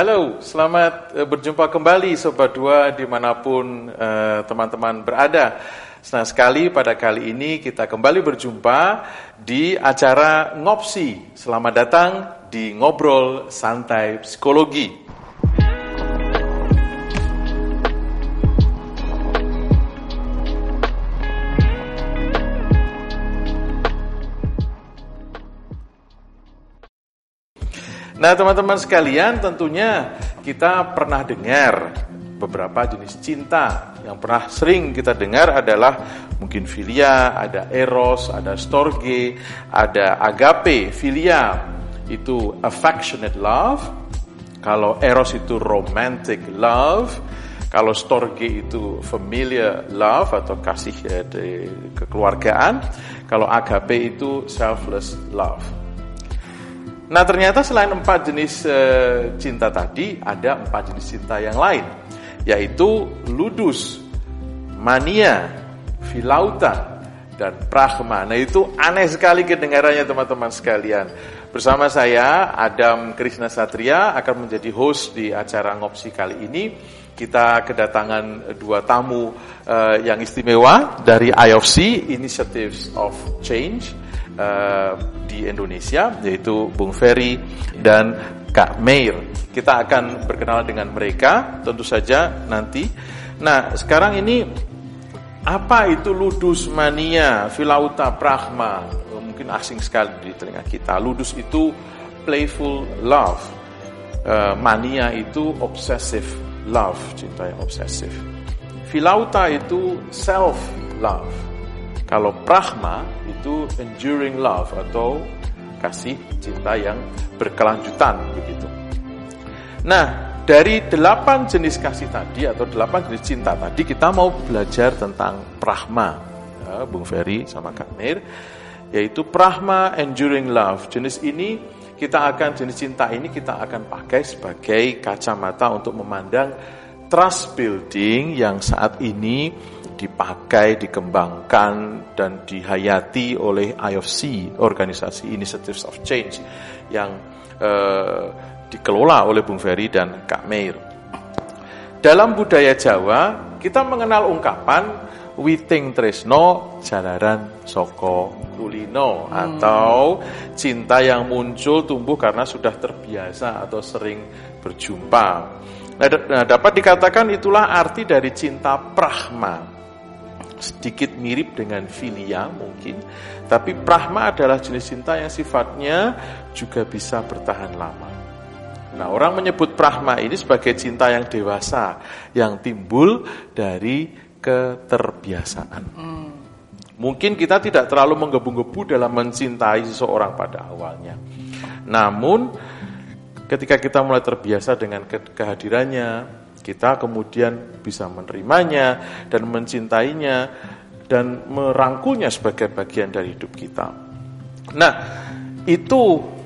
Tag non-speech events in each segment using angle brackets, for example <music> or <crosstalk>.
Halo, selamat eh, berjumpa kembali Sobat Dua di mana pun eh, teman-teman berada. Senang sekali pada kali ini kita kembali berjumpa di acara Ngopsi. Selamat datang di Ngobrol Santai Psikologi. Nah teman-teman sekalian tentunya kita pernah dengar beberapa jenis cinta yang pernah sering kita dengar adalah mungkin filia, ada eros, ada storge, ada agape. Filia itu affectionate love, kalau eros itu romantic love, kalau storge itu familiar love atau kasih ya, kekeluargaan, kalau agape itu selfless love. Nah ternyata selain empat jenis e, cinta tadi ada empat jenis cinta yang lain yaitu ludus, mania, filauta, dan pragma. Nah itu aneh sekali kedengarannya teman-teman sekalian. Bersama saya Adam Krishna Satria akan menjadi host di acara ngopsi kali ini. Kita kedatangan dua tamu e, yang istimewa dari IOC Initiatives of Change uh, di Indonesia yaitu Bung Ferry dan Kak Meir. Kita akan berkenalan dengan mereka tentu saja nanti. Nah, sekarang ini apa itu ludus mania, filauta pragma? Mungkin asing sekali di telinga kita. Ludus itu playful love. Uh, mania itu obsessive love, cinta yang obsesif. Filauta itu self love. Kalau pragma itu enduring love atau kasih cinta yang berkelanjutan begitu. Nah, dari delapan jenis kasih tadi atau delapan jenis cinta tadi kita mau belajar tentang pragma. Ya, Bung Ferry sama Kak Mir, yaitu pragma enduring love. Jenis ini kita akan jenis cinta ini kita akan pakai sebagai kacamata untuk memandang trust building yang saat ini dipakai, dikembangkan, dan dihayati oleh IOC, Organisasi Initiatives of Change, yang eh, dikelola oleh Bung Ferry dan Kak Meir. Dalam budaya Jawa, kita mengenal ungkapan Witing Tresno Jalaran Soko Kulino hmm. atau cinta yang muncul tumbuh karena sudah terbiasa atau sering berjumpa. Nah, dapat dikatakan itulah arti dari cinta prahma sedikit mirip dengan filia mungkin, tapi prahma adalah jenis cinta yang sifatnya juga bisa bertahan lama. Nah, orang menyebut prahma ini sebagai cinta yang dewasa, yang timbul dari keterbiasaan. Hmm. Mungkin kita tidak terlalu menggebu-gebu dalam mencintai seseorang pada awalnya. Namun, ketika kita mulai terbiasa dengan kehadirannya, kita kemudian bisa menerimanya dan mencintainya dan merangkulnya sebagai bagian dari hidup kita. Nah, itu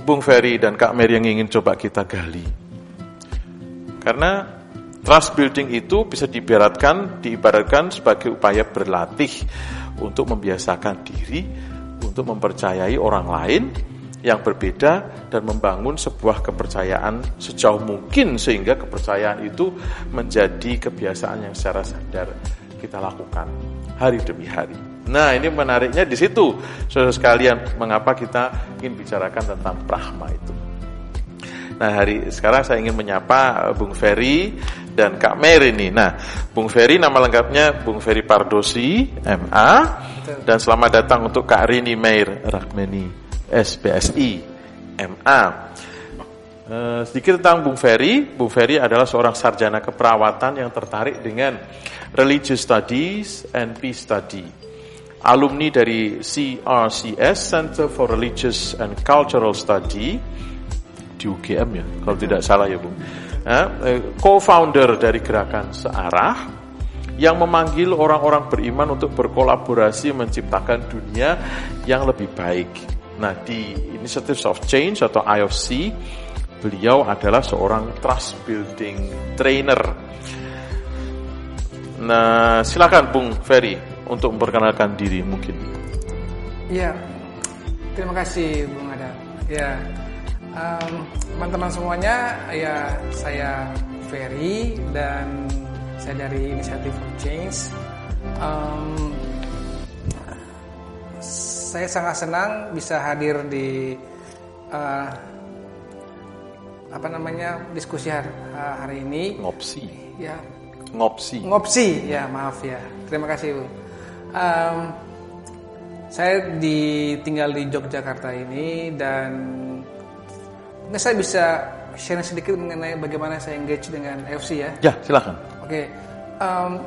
Bung Ferry dan Kak Mary yang ingin coba kita gali. Karena trust building itu bisa diibaratkan diibaratkan sebagai upaya berlatih untuk membiasakan diri untuk mempercayai orang lain yang berbeda dan membangun sebuah kepercayaan sejauh mungkin sehingga kepercayaan itu menjadi kebiasaan yang secara sadar kita lakukan hari demi hari. Nah ini menariknya di situ, saudara sekalian, mengapa kita ingin bicarakan tentang prahma itu. Nah hari sekarang saya ingin menyapa Bung Ferry dan Kak Mer ini. Nah Bung Ferry nama lengkapnya Bung Ferry Pardosi, MA, dan selamat datang untuk Kak Rini Meir Rakmeni. SPSI MA. Uh, sedikit tentang Bung Ferry. Bung Ferry adalah seorang sarjana keperawatan yang tertarik dengan religious studies and peace study. Alumni dari CRCS Center for Religious and Cultural Study di UGM ya, kalau tidak salah ya Bung. Uh, co-founder dari gerakan Searah yang memanggil orang-orang beriman untuk berkolaborasi menciptakan dunia yang lebih baik. Nah, di Initiative of Change atau IOC, beliau adalah seorang trust building trainer. Nah, silakan Bung Ferry untuk memperkenalkan diri mungkin. Iya, terima kasih Bung Ada. Ya, teman-teman um, semuanya, ya saya Ferry dan saya dari Inisiatif Change. Um, saya sangat senang bisa hadir di uh, apa namanya diskusi hari, hari ini. Ngopsi. Ya. Ngopsi. Ngopsi, ya maaf ya. Terima kasih Bu. Um, saya ditinggal di Yogyakarta ini dan mungkin saya bisa share sedikit mengenai bagaimana saya engage dengan FC ya. Ya, silakan. Oke. Okay. Um,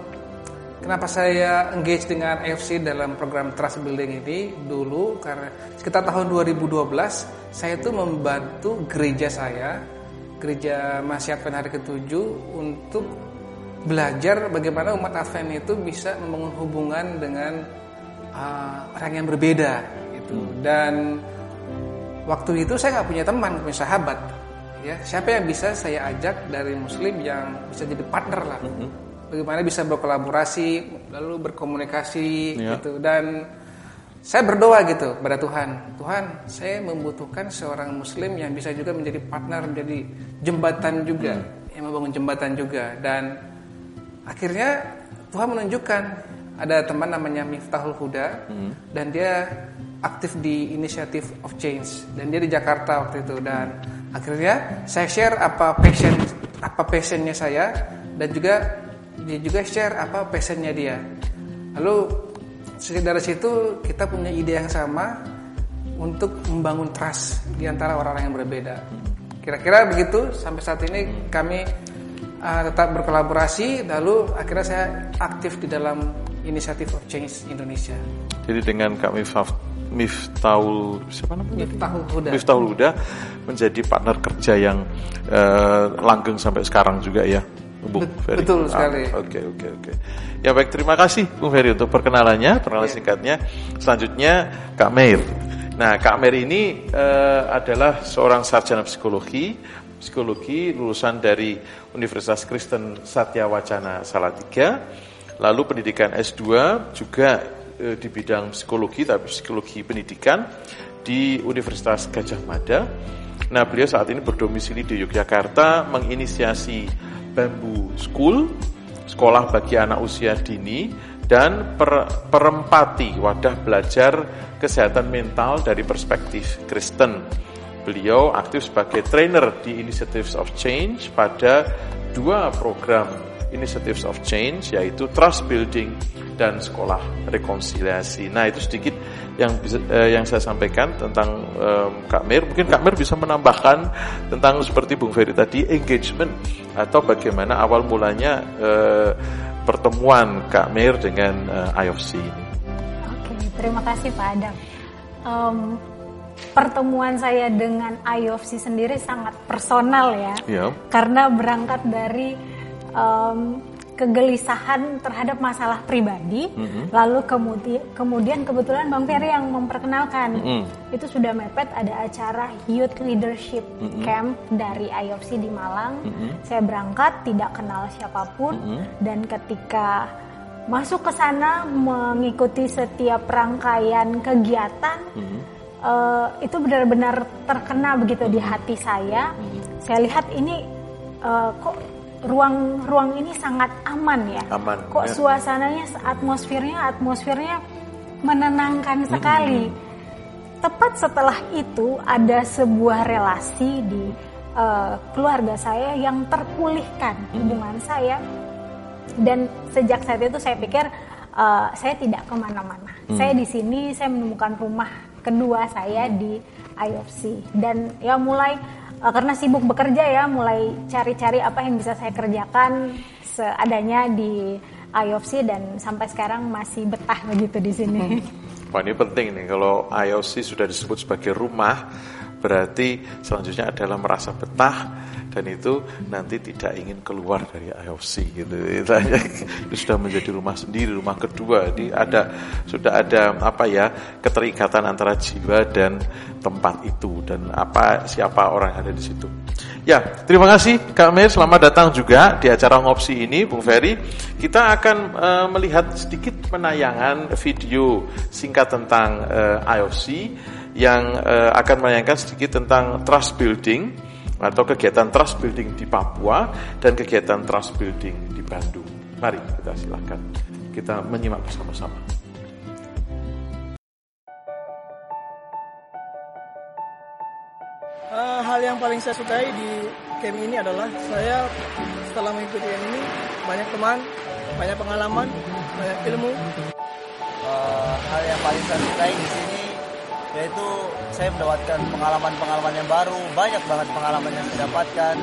Kenapa saya engage dengan AFC dalam program Trust Building ini dulu karena sekitar tahun 2012 saya itu membantu gereja saya, gereja Masyarakat Hari Ketujuh untuk belajar bagaimana umat Advent itu bisa membangun hubungan dengan uh, orang yang berbeda itu hmm. dan waktu itu saya nggak punya teman, punya sahabat ya siapa yang bisa saya ajak dari Muslim yang bisa jadi partner lah. Bagaimana bisa berkolaborasi lalu berkomunikasi ya. gitu dan saya berdoa gitu pada Tuhan Tuhan saya membutuhkan seorang Muslim yang bisa juga menjadi partner menjadi jembatan juga hmm. yang membangun jembatan juga dan akhirnya Tuhan menunjukkan ada teman namanya Miftahul Huda hmm. dan dia aktif di Initiative of Change dan dia di Jakarta waktu itu dan akhirnya saya share apa passion apa passionnya saya dan juga dia juga share apa passionnya dia lalu dari situ kita punya ide yang sama untuk membangun trust di antara orang-orang yang berbeda kira-kira begitu sampai saat ini kami uh, tetap berkolaborasi lalu akhirnya saya aktif di dalam Initiative of Change Indonesia jadi dengan Kak Miftah Miftahul siapa namanya? Miftahul Huda. Miftahul Huda menjadi partner kerja yang uh, langgeng sampai sekarang juga ya. Bung Ferry. Betul sekali. Oke, oke, oke. Ya baik, terima kasih Bung Ferry untuk perkenalannya, perkenalan yeah. singkatnya. Selanjutnya Kak Meir. Nah, Kak Meir ini uh, adalah seorang sarjana psikologi, psikologi lulusan dari Universitas Kristen Satya Wacana Salatiga. Lalu pendidikan S2 juga uh, di bidang psikologi, tapi psikologi pendidikan di Universitas Gajah Mada. Nah, beliau saat ini berdomisili di Yogyakarta, menginisiasi Bambu School, sekolah bagi anak usia dini, dan per, perempati wadah belajar kesehatan mental dari perspektif Kristen. Beliau aktif sebagai trainer di Initiatives of Change pada dua program Initiatives of Change yaitu Trust Building dan Sekolah Rekonsiliasi. Nah itu sedikit yang bisa, eh, yang saya sampaikan tentang eh, Kak Mir. Mungkin Kak Mir bisa menambahkan tentang seperti Bung Ferry tadi engagement atau bagaimana awal mulanya eh, pertemuan Kak Mir dengan eh, IOFC ini. Oke, terima kasih Pak Adam. Um, pertemuan saya dengan IOFC sendiri sangat personal ya, ya. karena berangkat dari um, kegelisahan terhadap masalah pribadi, mm-hmm. lalu kemudian kemudian kebetulan Bang Ferry yang memperkenalkan mm-hmm. itu sudah mepet ada acara Youth Leadership mm-hmm. Camp dari IOPC di Malang. Mm-hmm. Saya berangkat tidak kenal siapa pun mm-hmm. dan ketika masuk ke sana mengikuti setiap rangkaian kegiatan mm-hmm. uh, itu benar-benar terkena begitu di hati saya. Mm-hmm. Saya lihat ini uh, kok ruang-ruang ini sangat aman ya. Aman. Kok ya. suasananya, atmosfernya, atmosfernya menenangkan sekali. Hmm. Tepat setelah itu ada sebuah relasi di uh, keluarga saya yang terpulihkan hmm. hubungan saya. Dan sejak saat itu saya pikir uh, saya tidak ke mana-mana. Hmm. Saya di sini, saya menemukan rumah kedua saya di IFC dan ya mulai uh, karena sibuk bekerja ya mulai cari-cari apa yang bisa saya kerjakan seadanya di IOFC dan sampai sekarang masih betah begitu di sini. Wah ini penting nih kalau IOC sudah disebut sebagai rumah berarti selanjutnya adalah merasa betah dan itu nanti tidak ingin keluar dari IOC gitu. Itu, sudah menjadi rumah sendiri, rumah kedua. Ini ada sudah ada apa ya keterikatan antara jiwa dan tempat itu dan apa siapa orang yang ada di situ. Ya, terima kasih Kak Mir, selamat datang juga di acara ngopsi ini, Bung Ferry. Kita akan uh, melihat sedikit penayangan video singkat tentang uh, IOC yang uh, akan menanyakan sedikit tentang trust building atau kegiatan trust building di Papua dan kegiatan trust building di Bandung. Mari kita silahkan kita menyimak bersama-sama. Uh, hal yang paling saya sukai di camp ini adalah saya setelah mengikuti camp ini banyak teman, banyak pengalaman, banyak ilmu. Uh, hal yang paling saya sukai di sini yaitu saya mendapatkan pengalaman-pengalaman yang baru, banyak banget pengalaman yang saya dapatkan,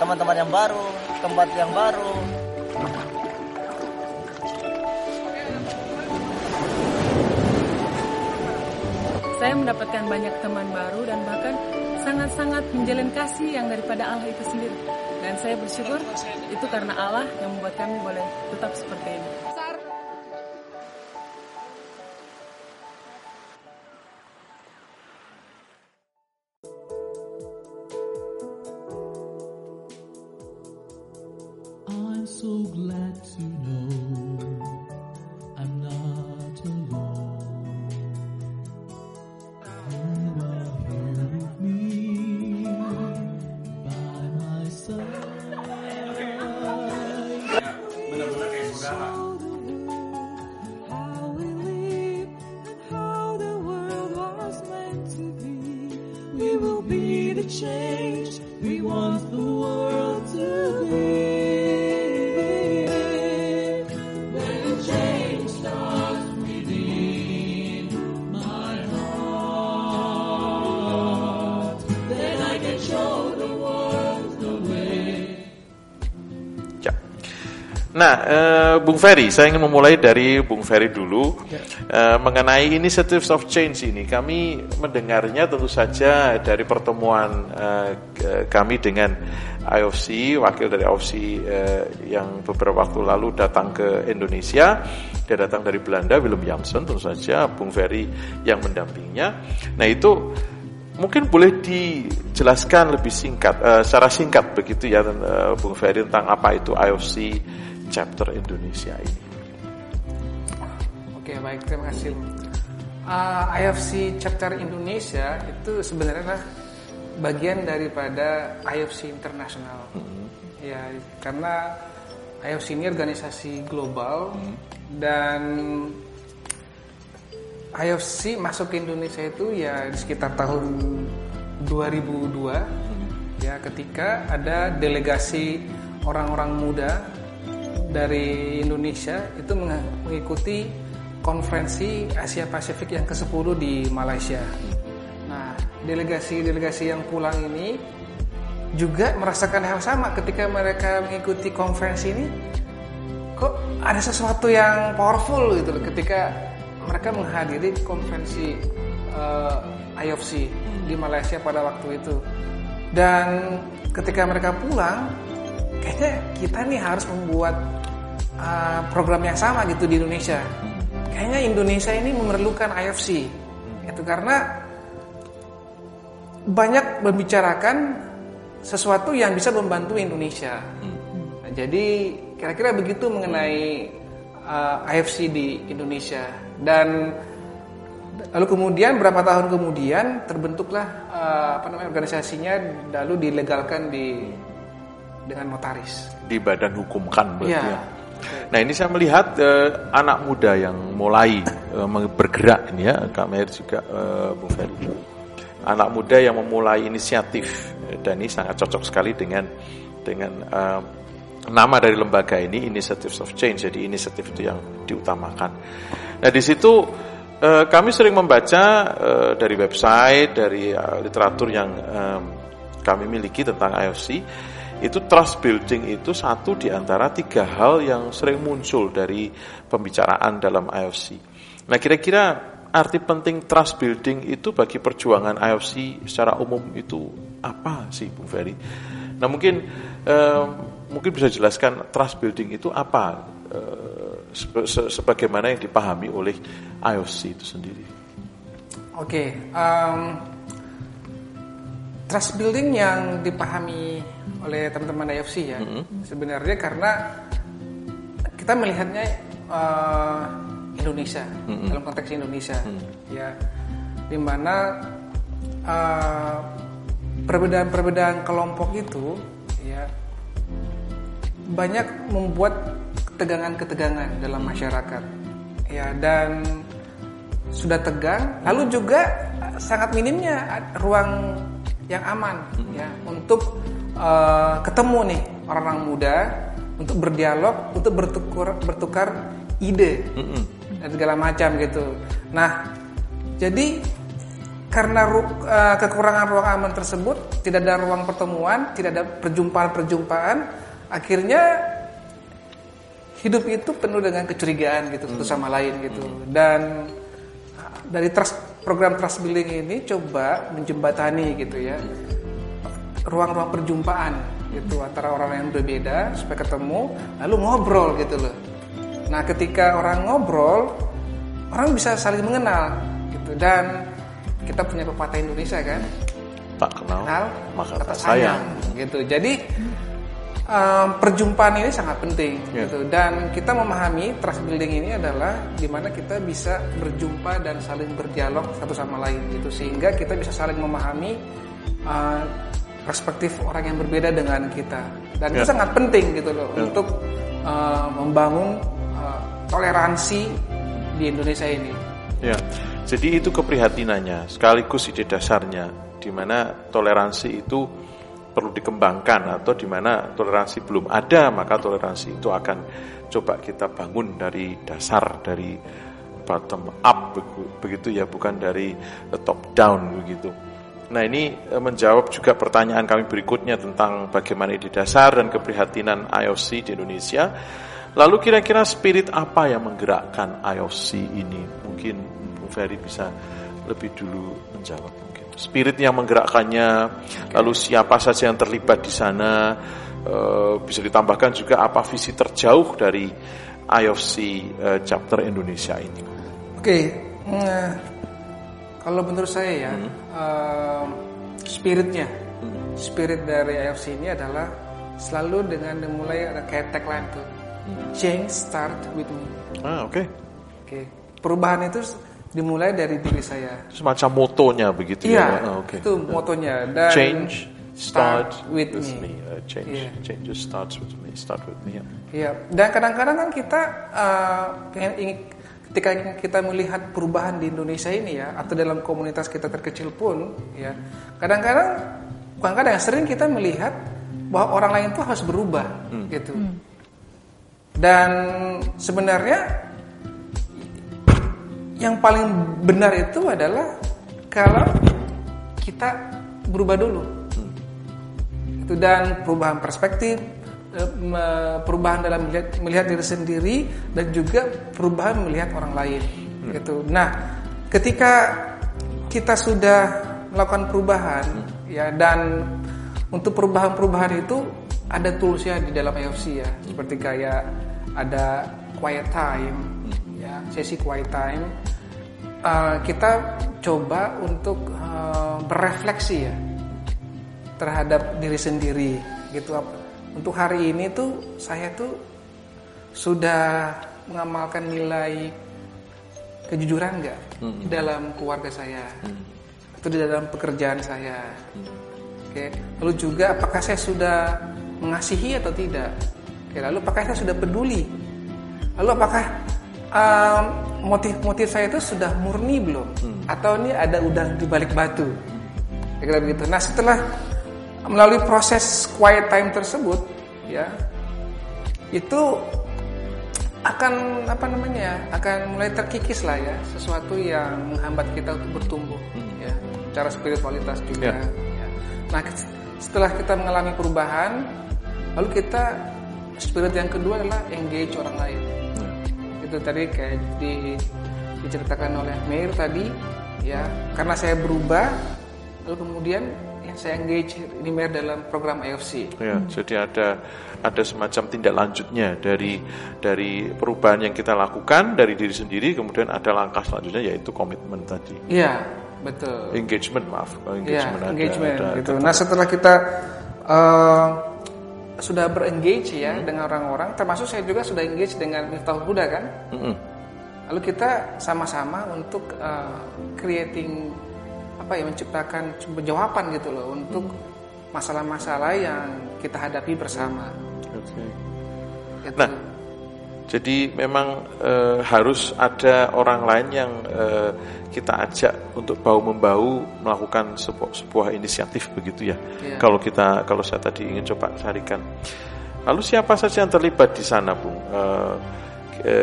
teman-teman yang baru, tempat yang baru. Saya mendapatkan banyak teman baru dan bahkan sangat-sangat menjalin kasih yang daripada Allah itu sendiri. Dan saya bersyukur itu karena Allah yang membuat kami boleh tetap seperti ini. Bung Ferry, saya ingin memulai dari Bung Ferry dulu ya. uh, mengenai initiatives of change ini. Kami mendengarnya tentu saja dari pertemuan uh, kami dengan IOC, wakil dari IOC uh, yang beberapa waktu lalu datang ke Indonesia. Dia datang dari Belanda, Willem Jansen, tentu saja Bung Ferry yang mendampingnya. Nah itu mungkin boleh dijelaskan lebih singkat, uh, secara singkat begitu ya, uh, Bung Ferry tentang apa itu IOC chapter Indonesia ini. Oke baik terima kasih. Uh, IFC chapter Indonesia itu sebenarnya adalah bagian daripada IFC internasional. Hmm. Ya karena IFC ini organisasi global hmm. dan IFC masuk ke Indonesia itu ya di sekitar tahun 2002 hmm. ya ketika ada delegasi orang-orang muda dari Indonesia itu mengikuti konferensi Asia Pasifik yang ke-10 di Malaysia. Nah, delegasi-delegasi yang pulang ini juga merasakan hal sama ketika mereka mengikuti konferensi ini. Kok ada sesuatu yang powerful gitu loh ketika mereka menghadiri konferensi uh, di Malaysia pada waktu itu. Dan ketika mereka pulang, kayaknya kita nih harus membuat uh, program yang sama gitu di Indonesia. Kayaknya Indonesia ini memerlukan IFC. Itu karena banyak membicarakan sesuatu yang bisa membantu Indonesia. Nah, jadi kira-kira begitu mengenai uh, IFC di Indonesia dan lalu kemudian berapa tahun kemudian terbentuklah uh, apa namanya organisasinya lalu dilegalkan di dengan notaris di badan hukum kan berarti ya. ya. Nah ini saya melihat uh, anak muda yang mulai uh, bergerak ini ya, Kak Meir juga uh, Bung Ferry. Anak muda yang memulai inisiatif dan ini sangat cocok sekali dengan dengan uh, nama dari lembaga ini Initiatives of Change. Jadi inisiatif itu yang diutamakan. Nah di situ uh, kami sering membaca uh, dari website, dari literatur yang kami miliki tentang IOC itu trust building itu satu di antara tiga hal yang sering muncul dari pembicaraan dalam IOC. Nah kira-kira arti penting trust building itu bagi perjuangan IOC secara umum itu apa sih Bung Ferry? Nah mungkin eh, mungkin bisa jelaskan trust building itu apa eh, se sebagaimana yang dipahami oleh IOC itu sendiri. Oke, okay, um, trust building yang dipahami oleh teman-teman IFC ya. Mm-hmm. Sebenarnya karena kita melihatnya uh, Indonesia mm-hmm. dalam konteks Indonesia mm-hmm. ya di mana uh, perbedaan-perbedaan kelompok itu ya banyak membuat ketegangan-ketegangan dalam masyarakat ya dan sudah tegang lalu juga sangat minimnya ruang yang aman ya untuk uh, ketemu nih orang-orang muda untuk berdialog untuk bertukar bertukar ide dan segala macam gitu. Nah jadi karena uh, kekurangan ruang aman tersebut tidak ada ruang pertemuan tidak ada perjumpaan-perjumpaan akhirnya hidup itu penuh dengan kecurigaan gitu satu sama lain gitu. Dan dari trust program trust building ini coba menjembatani gitu ya ruang-ruang perjumpaan gitu antara orang yang berbeda supaya ketemu lalu ngobrol gitu loh. Nah, ketika orang ngobrol, orang bisa saling mengenal gitu dan kita punya pepatah Indonesia kan? Tak kenal, kenal maka tak sayang. sayang gitu. Jadi um, perjumpaan ini sangat penting yeah. gitu dan kita memahami trust building ini adalah di mana kita bisa berjumpa dan saling berdialog satu sama lain gitu sehingga kita bisa saling memahami uh, perspektif orang yang berbeda dengan kita dan yeah. itu ya. sangat penting gitu loh yeah. untuk uh, membangun uh, toleransi di Indonesia ini. Ya, jadi itu keprihatinannya sekaligus ide dasarnya di mana toleransi itu perlu dikembangkan atau di mana toleransi belum ada maka toleransi itu akan coba kita bangun dari dasar dari bottom up begitu ya bukan dari top down begitu. Nah ini eh, menjawab juga pertanyaan kami berikutnya tentang bagaimana ide dasar dan keprihatinan IOC di Indonesia. Lalu kira-kira spirit apa yang menggerakkan IOC ini? Mungkin Bu Ferry bisa lebih dulu menjawab spirit yang menggerakkannya, lalu siapa saja yang terlibat di sana, e, bisa ditambahkan juga apa visi terjauh dari IOC e, eh, chapter Indonesia ini. Oke, nah, kalau menurut saya ya hmm. spiritnya, hmm. spirit dari IOC ini adalah selalu dengan dimulai ada kayak tagline tuh, hmm. change start with me. Ah oke. Okay. Oke, okay. perubahan itu dimulai dari diri saya. Semacam motonya begitu ya? iya, ya? Oh, okay. itu motonya. Dan change start, with, with me. me. Uh, change, yeah. change starts with me. Start with me. Ya. Iya. Dan kadang-kadang kan kita uh, ingin ketika kita melihat perubahan di Indonesia ini ya, atau dalam komunitas kita terkecil pun, ya, kadang-kadang bukan kadang sering kita melihat bahwa orang lain itu harus berubah, hmm. gitu. Hmm. Dan sebenarnya yang paling benar itu adalah kalau kita berubah dulu. Itu dan perubahan perspektif, eh, perubahan dalam melihat, melihat diri sendiri dan juga perubahan melihat orang lain. Hmm. Gitu. Nah, ketika kita sudah melakukan perubahan hmm. ya dan untuk perubahan-perubahan itu ada toolsnya di dalam IFC ya, seperti kayak ada quiet time, hmm. Ya sesi quiet time uh, kita coba untuk uh, berefleksi ya terhadap diri sendiri gitu untuk hari ini tuh saya tuh sudah mengamalkan nilai kejujuran nggak hmm. dalam keluarga saya hmm. atau di dalam pekerjaan saya hmm. oke lalu juga apakah saya sudah mengasihi atau tidak oke lalu apakah saya sudah peduli lalu apakah um, motif-motif saya itu sudah murni belum? Hmm. Atau ini ada udang di balik batu? Kira-kira begitu. Nah setelah melalui proses quiet time tersebut, ya itu akan apa namanya akan mulai terkikis lah ya sesuatu yang menghambat kita untuk bertumbuh hmm. ya cara spiritualitas juga yeah. ya. nah setelah kita mengalami perubahan lalu kita spirit yang kedua adalah engage orang lain itu tadi kayak di, diceritakan oleh Meir tadi ya karena saya berubah lalu kemudian ya saya engage ini Meir dalam program AFC. Ya, hmm. jadi ada ada semacam tindak lanjutnya dari dari perubahan yang kita lakukan dari diri sendiri kemudian ada langkah selanjutnya yaitu komitmen tadi. Iya, betul. Engagement maaf, engagement ya, ada, engagement ada, gitu. Nah, setelah kita uh, sudah berengage ya hmm. dengan orang-orang termasuk saya juga sudah engage dengan Miftahul Huda kan hmm. lalu kita sama-sama untuk uh, creating apa ya menciptakan jawaban gitu loh untuk masalah-masalah yang kita hadapi bersama. Okay. Gitu. Nah, jadi memang e, harus ada orang lain yang e, kita ajak untuk bau membau melakukan sebuah, sebuah inisiatif begitu ya. ya. Kalau kita kalau saya tadi ingin coba carikan. Lalu siapa saja yang terlibat di sana, Bung? E, e,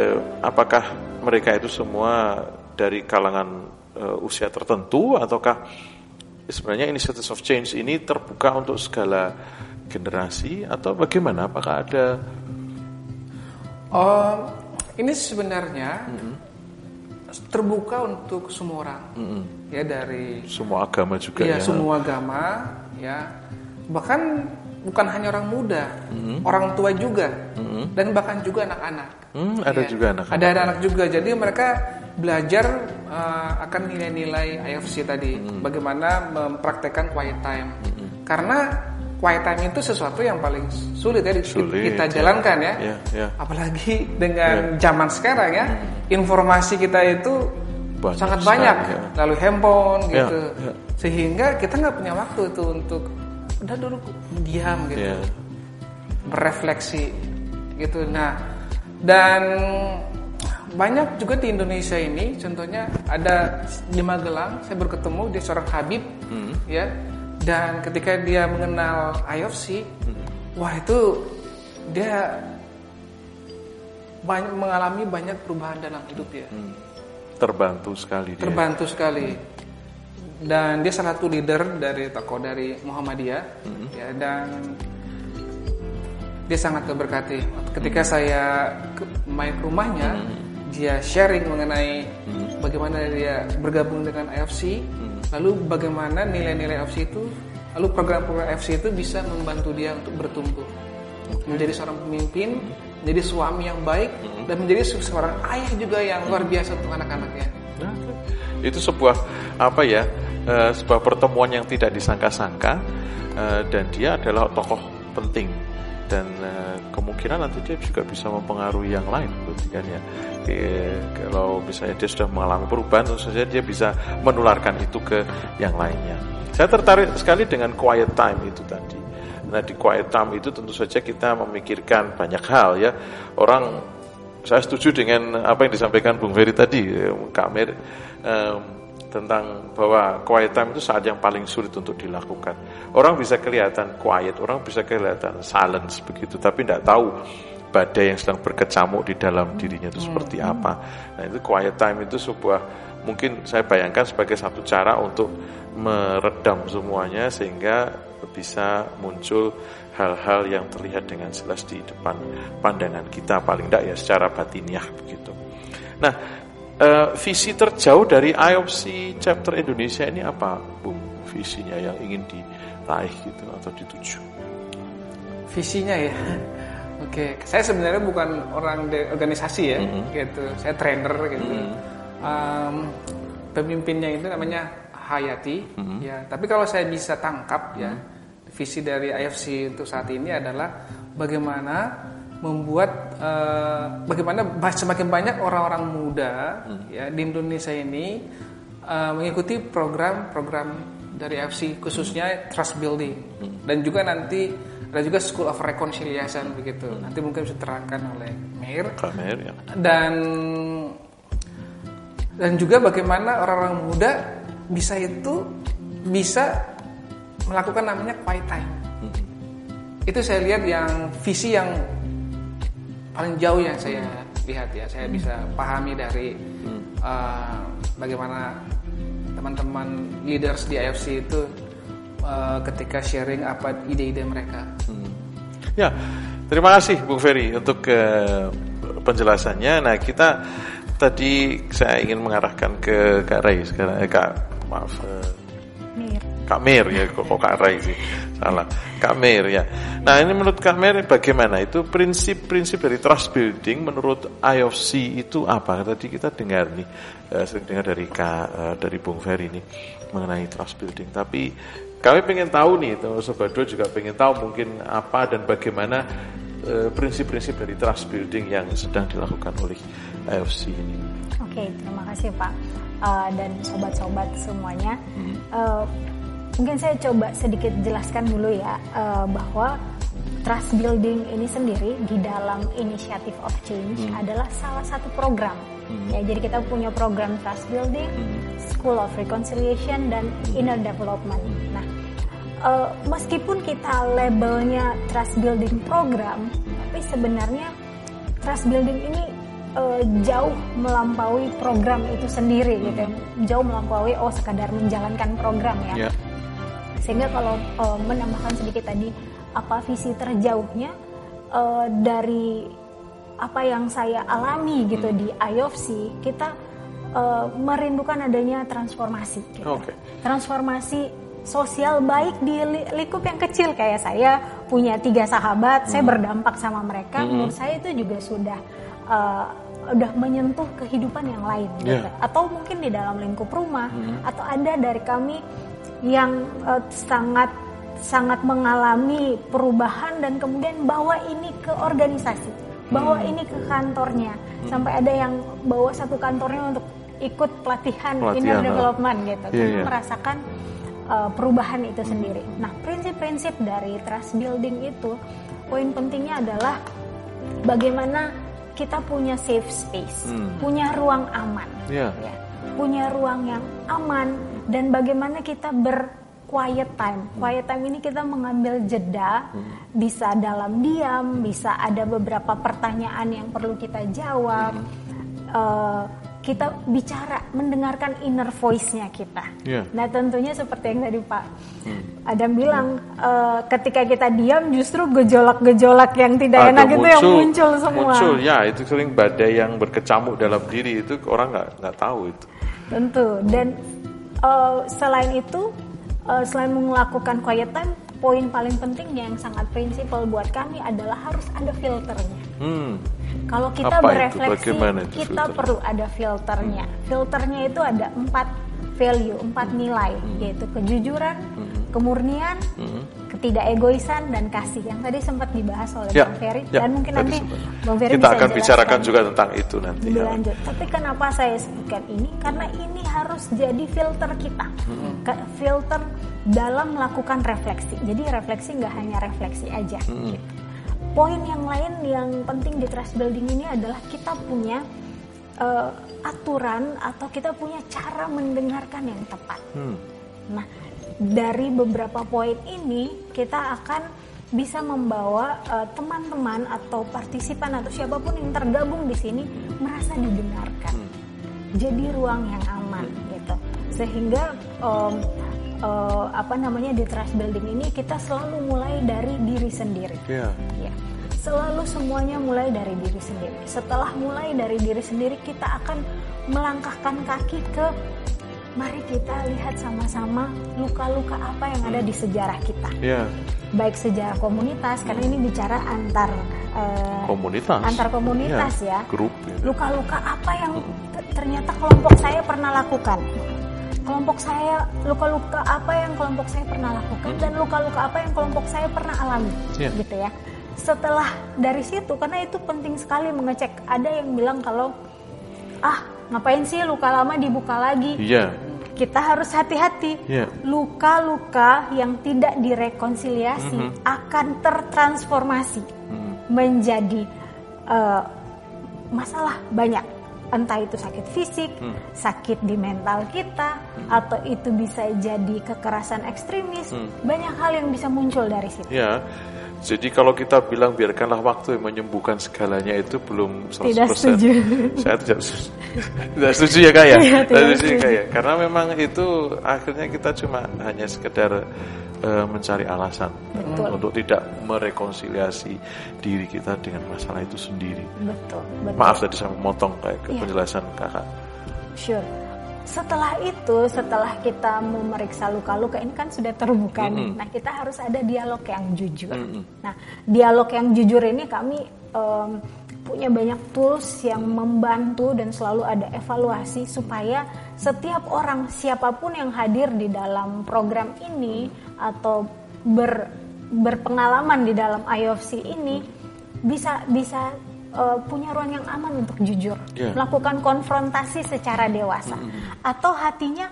apakah mereka itu semua dari kalangan e, usia tertentu ataukah sebenarnya initiative of change ini terbuka untuk segala generasi atau bagaimana? Apakah ada Oh, ini sebenarnya mm -hmm. terbuka untuk semua orang, mm -hmm. ya dari semua agama juga ya. semua agama, ya bahkan bukan hanya orang muda, mm -hmm. orang tua juga, mm -hmm. dan bahkan juga anak-anak. Mm, ada ya. juga anak-anak. Ada anak-anak juga. Jadi mereka belajar uh, akan nilai-nilai IFC tadi, mm -hmm. bagaimana mempraktekkan quiet time. Mm -hmm. Karena quiet time itu sesuatu yang paling sulit ya sulit, kita ya. jalankan ya. ya, ya. Apalagi dengan ya. zaman sekarang ya, informasi kita itu banyak sangat banyak, ya. lalu handphone ya, gitu, ya. sehingga kita nggak punya waktu itu untuk udah dulu diam gitu, ya. berefleksi gitu. Nah, dan banyak juga di Indonesia ini, contohnya ada di Magelang, saya berketemu dia seorang Habib, hmm. ya dan ketika dia mengenal IOFC, hmm. wah itu dia banyak mengalami banyak perubahan dalam hidup ya. Hmm. Terbantu sekali dia. Terbantu sekali. Dan dia salah satu leader dari tokoh dari Muhammadiyah hmm. ya dan dia sangat keberkati. Ketika hmm. saya main ke rumahnya, hmm. dia sharing mengenai hmm. bagaimana dia bergabung dengan IFC. Hmm lalu bagaimana nilai-nilai FC itu lalu program-program FC itu bisa membantu dia untuk bertumbuh. Menjadi seorang pemimpin menjadi suami yang baik dan menjadi seorang ayah juga yang luar biasa untuk anak-anaknya. Itu sebuah apa ya uh, sebuah pertemuan yang tidak disangka-sangka uh, dan dia adalah tokoh penting. Dan uh, kemungkinan nanti dia juga bisa mempengaruhi yang lain berarti kan ya. E, kalau misalnya dia sudah mengalami perubahan tentu saja dia bisa menularkan itu ke yang lainnya. Saya tertarik sekali dengan quiet time itu tadi. Nah di quiet time itu tentu saja kita memikirkan banyak hal ya. Orang saya setuju dengan apa yang disampaikan Bung Ferry tadi Kak Mer um, tentang bahwa quiet time itu saat yang paling sulit untuk dilakukan. Orang bisa kelihatan quiet, orang bisa kelihatan silence begitu, tapi tidak tahu badai yang sedang berkecamuk di dalam dirinya itu seperti hmm. apa. Nah itu quiet time itu sebuah mungkin saya bayangkan sebagai satu cara untuk meredam semuanya sehingga bisa muncul hal-hal yang terlihat dengan jelas di depan pandangan kita paling tidak ya secara batiniah begitu. Nah, uh, visi terjauh dari IOPC chapter Indonesia ini apa, Bung? Visinya yang ingin diraih gitu atau dituju? Visinya ya. Oke, okay. saya sebenarnya bukan orang de organisasi ya, mm -hmm. gitu. Saya trainer gitu. Mm -hmm. um, pemimpinnya itu namanya Hayati, mm -hmm. ya. Tapi kalau saya bisa tangkap mm -hmm. ya, visi dari IFC untuk saat ini adalah bagaimana membuat uh, bagaimana semakin banyak orang-orang muda hmm. ya di Indonesia ini uh, mengikuti program-program dari FC khususnya trust building hmm. dan juga nanti ada juga School of Reconciliation begitu hmm. nanti mungkin bisa terangkan oleh Mayor ya. dan dan juga bagaimana orang-orang muda bisa itu bisa melakukan namanya quiet time hmm. itu saya lihat yang visi yang paling jauh yang saya lihat ya saya bisa pahami dari uh, bagaimana teman-teman leaders di IFC itu uh, ketika sharing apa ide-ide mereka. Hmm. Ya, terima kasih Bung Ferry untuk uh, penjelasannya. Nah kita tadi saya ingin mengarahkan ke Kak Ray sekarang, eh, Kak maaf. Uh, Kak Mir ya kok, kok Kak Rai sih? Salah. Kak Mir ya. Nah ini menurut Kak Mir bagaimana? Itu prinsip-prinsip dari trust building menurut IOC itu apa? Tadi kita dengar nih uh, sering dengar dari Kak uh, dari Bung Ferry ini mengenai trust building. Tapi kami pengen tahu nih Sobat Dua juga pengen tahu mungkin apa dan bagaimana eh, prinsip-prinsip dari trust building yang sedang dilakukan oleh IOC ini. Oke terima kasih Pak. Uh, dan sobat-sobat semuanya. Hmm. Uh, mungkin saya coba sedikit jelaskan dulu ya uh, bahwa trust building ini sendiri di dalam Initiative of Change hmm. adalah salah satu program. Hmm. Ya, jadi kita punya program trust building, hmm. School of Reconciliation dan Inner Development. Nah, uh, meskipun kita labelnya trust building program, tapi sebenarnya trust building ini uh, jauh melampaui program itu sendiri gitu, ya. jauh melampaui oh sekadar menjalankan program ya. Yeah. Sehingga kalau uh, menambahkan sedikit tadi apa visi terjauhnya uh, dari apa yang saya alami gitu hmm. di IOFC kita uh, merindukan adanya transformasi gitu. okay. transformasi sosial baik di lingkup yang kecil kayak saya punya tiga sahabat hmm. saya berdampak sama mereka hmm. menurut saya itu juga sudah uh, udah menyentuh kehidupan yang lain yeah. gitu. atau mungkin di dalam lingkup rumah hmm. atau ada dari kami yang uh, sangat sangat mengalami perubahan dan kemudian bawa ini ke organisasi, bawa hmm. ini ke kantornya, hmm. sampai ada yang bawa satu kantornya untuk ikut pelatihan, pelatihan inner development gitu, yeah, yeah. merasakan uh, perubahan itu sendiri. Nah, prinsip-prinsip dari trust building itu, poin pentingnya adalah bagaimana kita punya safe space, hmm. punya ruang aman, yeah. ya, punya ruang yang aman, dan bagaimana kita ber quiet time. Quiet time ini kita mengambil jeda, hmm. bisa dalam diam, bisa ada beberapa pertanyaan yang perlu kita jawab. Uh, kita bicara, mendengarkan inner voice-nya kita. Yeah. Nah tentunya seperti yang tadi Pak hmm. Adam bilang, uh, ketika kita diam justru gejolak-gejolak yang tidak Ada enak muncul, itu yang muncul semua. Muncul, ya itu sering badai yang berkecamuk dalam diri itu orang nggak nggak tahu itu. Tentu dan uh, selain itu uh, selain melakukan quiet time, poin paling penting yang sangat prinsipal buat kami adalah harus ada filternya. Hmm. Kalau kita Apa berefleksi, itu? itu kita filter? perlu ada filternya. Hmm. Filternya itu ada empat value, empat hmm. nilai, hmm. yaitu kejujuran, hmm. kemurnian, hmm. ketidakegoisan, dan kasih. Yang tadi sempat dibahas oleh ya, Bang Ferry, ya, dan mungkin nanti sempat. Bang Ferry kita bisa akan bicarakan juga tentang itu nanti. Lebih ya. lanjut. Tapi kenapa saya sebutkan ini? Karena ini harus jadi filter kita, hmm. filter dalam melakukan refleksi. Jadi refleksi nggak hanya refleksi aja. Hmm. Gitu. Poin yang lain yang penting di trust building ini adalah kita punya uh, aturan atau kita punya cara mendengarkan yang tepat. Hmm. Nah, dari beberapa poin ini kita akan bisa membawa eh, teman-teman uh, atau partisipan atau siapa pun yang tergabung di sini merasa didengarkan. Hmm. Jadi ruang yang aman gitu. Sehingga um, uh, apa namanya di trust building ini kita selalu mulai dari diri sendiri. Yeah. Ya selalu semuanya mulai dari diri sendiri. Setelah mulai dari diri sendiri, kita akan melangkahkan kaki ke mari kita lihat sama-sama luka-luka apa yang ada di sejarah kita. Yeah. Baik sejarah komunitas, karena ini bicara antar uh, komunitas, antar komunitas yeah. ya. Grup. Ya. Luka-luka apa yang ternyata kelompok saya pernah lakukan? Kelompok saya luka-luka apa yang kelompok saya pernah lakukan dan luka-luka apa yang kelompok saya pernah alami, yeah. gitu ya setelah dari situ karena itu penting sekali mengecek ada yang bilang kalau ah ngapain sih luka lama dibuka lagi iya kita harus hati-hati yeah. luka-luka yang tidak direkonsiliasi mm -hmm. akan tertransformasi mm. menjadi uh, masalah banyak entah itu sakit fisik, hmm. sakit di mental kita, hmm. atau itu bisa jadi kekerasan ekstremis, hmm. banyak hal yang bisa muncul dari situ. Ya, jadi kalau kita bilang biarkanlah waktu yang menyembuhkan segalanya itu belum 100%. Tidak setuju. Saya tidak, tidak setuju ya kak ya. Iya, tidak setuju kak ya. Karena memang itu akhirnya kita cuma hanya sekedar uh, mencari alasan betul. untuk tidak merekonsiliasi diri kita dengan masalah itu sendiri. Betul. betul. Maaf tadi saya memotong kayak ke ya. penjelasan kakak. Sure setelah itu, setelah kita memeriksa luka-luka ini kan sudah terbuka mm -hmm. nih. Nah, kita harus ada dialog yang jujur. Mm -hmm. Nah, dialog yang jujur ini kami um, punya banyak tools yang membantu dan selalu ada evaluasi supaya setiap orang siapa pun yang hadir di dalam program ini atau ber, berpengalaman di dalam IOFC ini bisa bisa uh, punya ruang yang aman untuk jujur, yeah. melakukan konfrontasi secara dewasa, mm-hmm. atau hatinya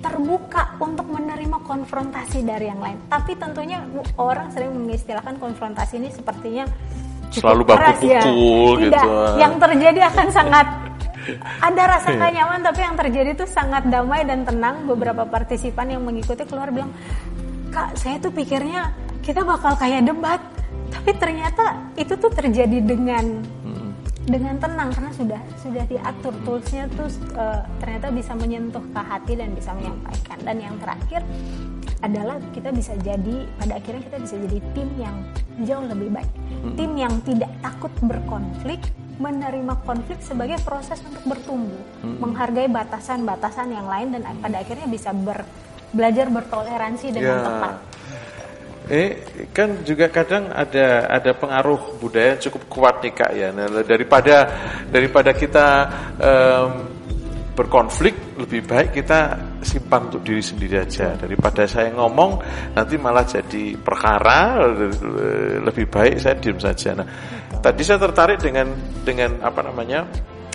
terbuka untuk menerima konfrontasi dari yang lain. Tapi tentunya orang sering mengistilahkan konfrontasi ini sepertinya selalu baku keras, ya. pukul ya. gitu. Yang terjadi akan sangat <laughs> ada rasa gak nyaman tapi yang terjadi itu sangat damai dan tenang. Beberapa partisipan yang mengikuti keluar bilang, "Kak, saya tuh pikirnya kita bakal kayak debat." Tapi ternyata itu tuh terjadi dengan dengan tenang karena sudah sudah diatur toolsnya tuh uh, ternyata bisa menyentuh ke hati dan bisa menyampaikan dan yang terakhir adalah kita bisa jadi pada akhirnya kita bisa jadi tim yang jauh lebih baik hmm. tim yang tidak takut berkonflik menerima konflik sebagai proses untuk bertumbuh hmm. menghargai batasan-batasan yang lain dan pada akhirnya bisa ber, belajar bertoleransi dengan yeah. tepat Eh kan juga kadang ada ada pengaruh budaya cukup kuat nih kak ya. Nah, daripada daripada kita um, berkonflik lebih baik kita simpan untuk diri sendiri aja daripada saya ngomong nanti malah jadi perkara lebih baik saya diam saja. Nah tadi saya tertarik dengan dengan apa namanya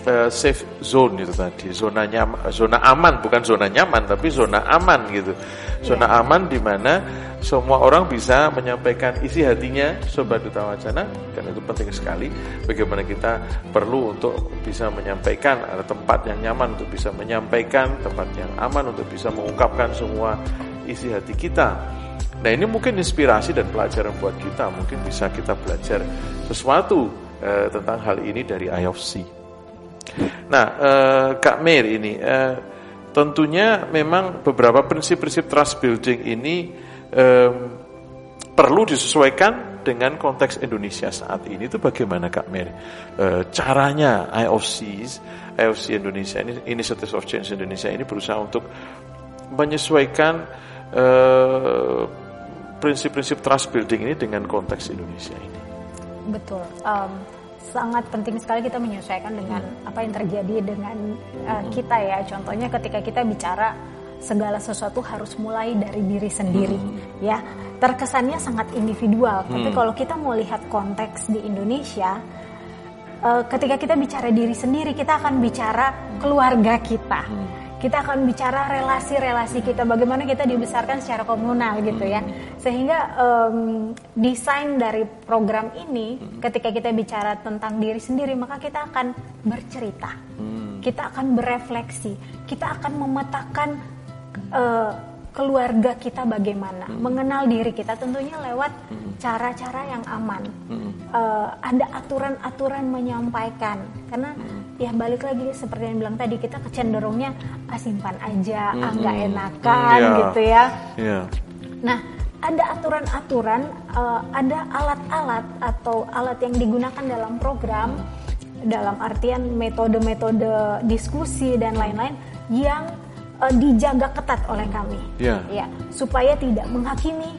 uh, safe zone itu tadi. Zona nyaman zona aman. Bukan zona nyaman tapi zona aman gitu. Zona yeah. aman di mana semua orang bisa menyampaikan isi hatinya sobat duta wacana. Karena itu penting sekali bagaimana kita perlu untuk bisa menyampaikan ada tempat yang nyaman untuk bisa menyampaikan tempat yang aman untuk bisa mengungkapkan semua isi hati kita. Nah ini mungkin inspirasi dan pelajaran buat kita. Mungkin bisa kita belajar sesuatu eh, tentang hal ini dari IOC Nah, eh, Kak Mir ini eh, tentunya memang beberapa prinsip-prinsip trust building ini eh, perlu disesuaikan dengan konteks Indonesia saat ini itu bagaimana Kak Mir? Eh, caranya IOC, IOC Indonesia ini Initiative of Change Indonesia ini berusaha untuk menyesuaikan eh, prinsip-prinsip trust building ini dengan konteks Indonesia ini. Betul. Um, sangat penting sekali kita menyesuaikan dengan hmm. apa yang terjadi dengan uh, kita ya. Contohnya ketika kita bicara segala sesuatu harus mulai dari diri sendiri hmm. ya. Terkesannya sangat individual, hmm. tapi kalau kita mau lihat konteks di Indonesia uh, ketika kita bicara diri sendiri, kita akan bicara keluarga kita. Hmm kita akan bicara relasi-relasi kita, bagaimana kita dibesarkan secara komunal gitu ya. Sehingga um, desain dari program ini, ketika kita bicara tentang diri sendiri, maka kita akan bercerita, hmm. kita akan berefleksi, kita akan memetakan uh, keluarga kita bagaimana, hmm. mengenal diri kita tentunya lewat hmm. cara-cara yang aman. Hmm. Uh, ada aturan-aturan menyampaikan karena hmm. ya balik lagi seperti yang bilang tadi kita kecenderungnya ah simpan aja, hmm. ah nggak enakan hmm, yeah. gitu ya. Yeah. Nah ada aturan-aturan, uh, ada alat-alat atau alat yang digunakan dalam program dalam artian metode-metode diskusi dan lain-lain yang uh, dijaga ketat oleh kami, yeah. ya supaya tidak menghakimi,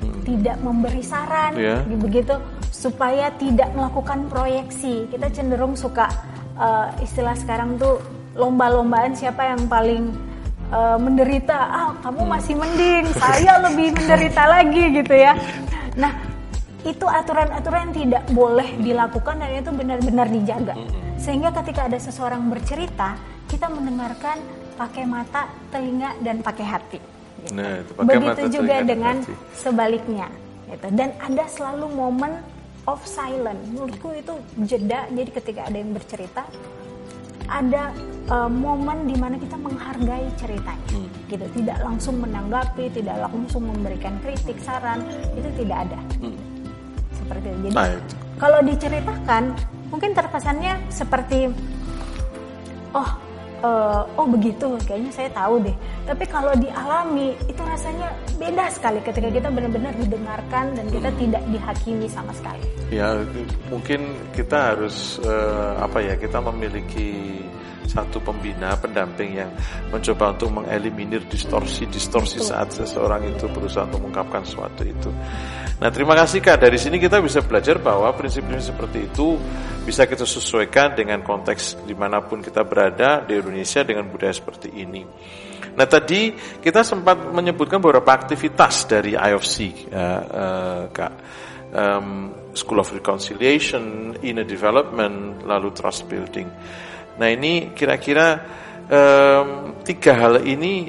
hmm. tidak memberi saran, yeah. begitu, supaya tidak melakukan proyeksi. Kita cenderung suka uh, istilah sekarang tuh lomba-lombaan siapa yang paling uh, menderita. Ah, kamu hmm. masih mending, <laughs> saya lebih menderita lagi gitu ya. Nah, itu aturan-aturan yang tidak boleh dilakukan dan itu benar-benar dijaga. Hmm. Sehingga ketika ada seseorang bercerita, kita mendengarkan pakai mata, telinga dan pakai hati. Gitu. Nah, itu pakai Begitu mata, juga dengan hati. sebaliknya. Gitu. Dan ada selalu momen of silent. Menurutku itu jeda. Jadi ketika ada yang bercerita, ada uh, momen di mana kita menghargai ceritanya. Hmm. Gitu. Tidak langsung menanggapi, tidak langsung memberikan kritik, saran, itu tidak ada. Hmm. Seperti itu. Jadi nah, kalau diceritakan, mungkin terkesannya seperti oh uh, oh begitu kayaknya saya tahu deh tapi kalau dialami itu rasanya beda sekali ketika kita benar-benar didengarkan dan kita hmm. tidak dihakimi sama sekali ya mungkin kita harus uh, apa ya kita memiliki satu pembina pendamping yang mencoba untuk mengeliminir distorsi-distorsi saat seseorang itu berusaha untuk mengungkapkan sesuatu itu. Nah terima kasih Kak, dari sini kita bisa belajar bahwa prinsip-prinsip seperti itu bisa kita sesuaikan dengan konteks di mana pun kita berada di Indonesia dengan budaya seperti ini. Nah tadi kita sempat menyebutkan beberapa aktivitas dari IOC, uh, uh, Kak. um, School of Reconciliation, Inner Development, lalu Trust Building. Nah ini kira-kira um, tiga hal ini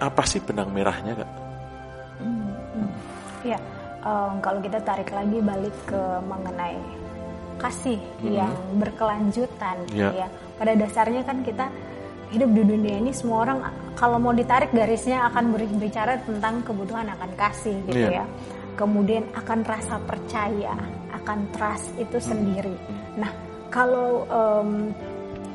apa sih benang merahnya kak? Hmm, hmm. Ya, um, kalau kita tarik lagi balik ke mengenai kasih hmm. yang berkelanjutan, ya. ya. Pada dasarnya kan kita hidup di dunia ini semua orang kalau mau ditarik garisnya akan berbicara tentang kebutuhan akan kasih gitu yeah. ya. Kemudian akan rasa percaya, akan trust itu sendiri. Nah, kalau um,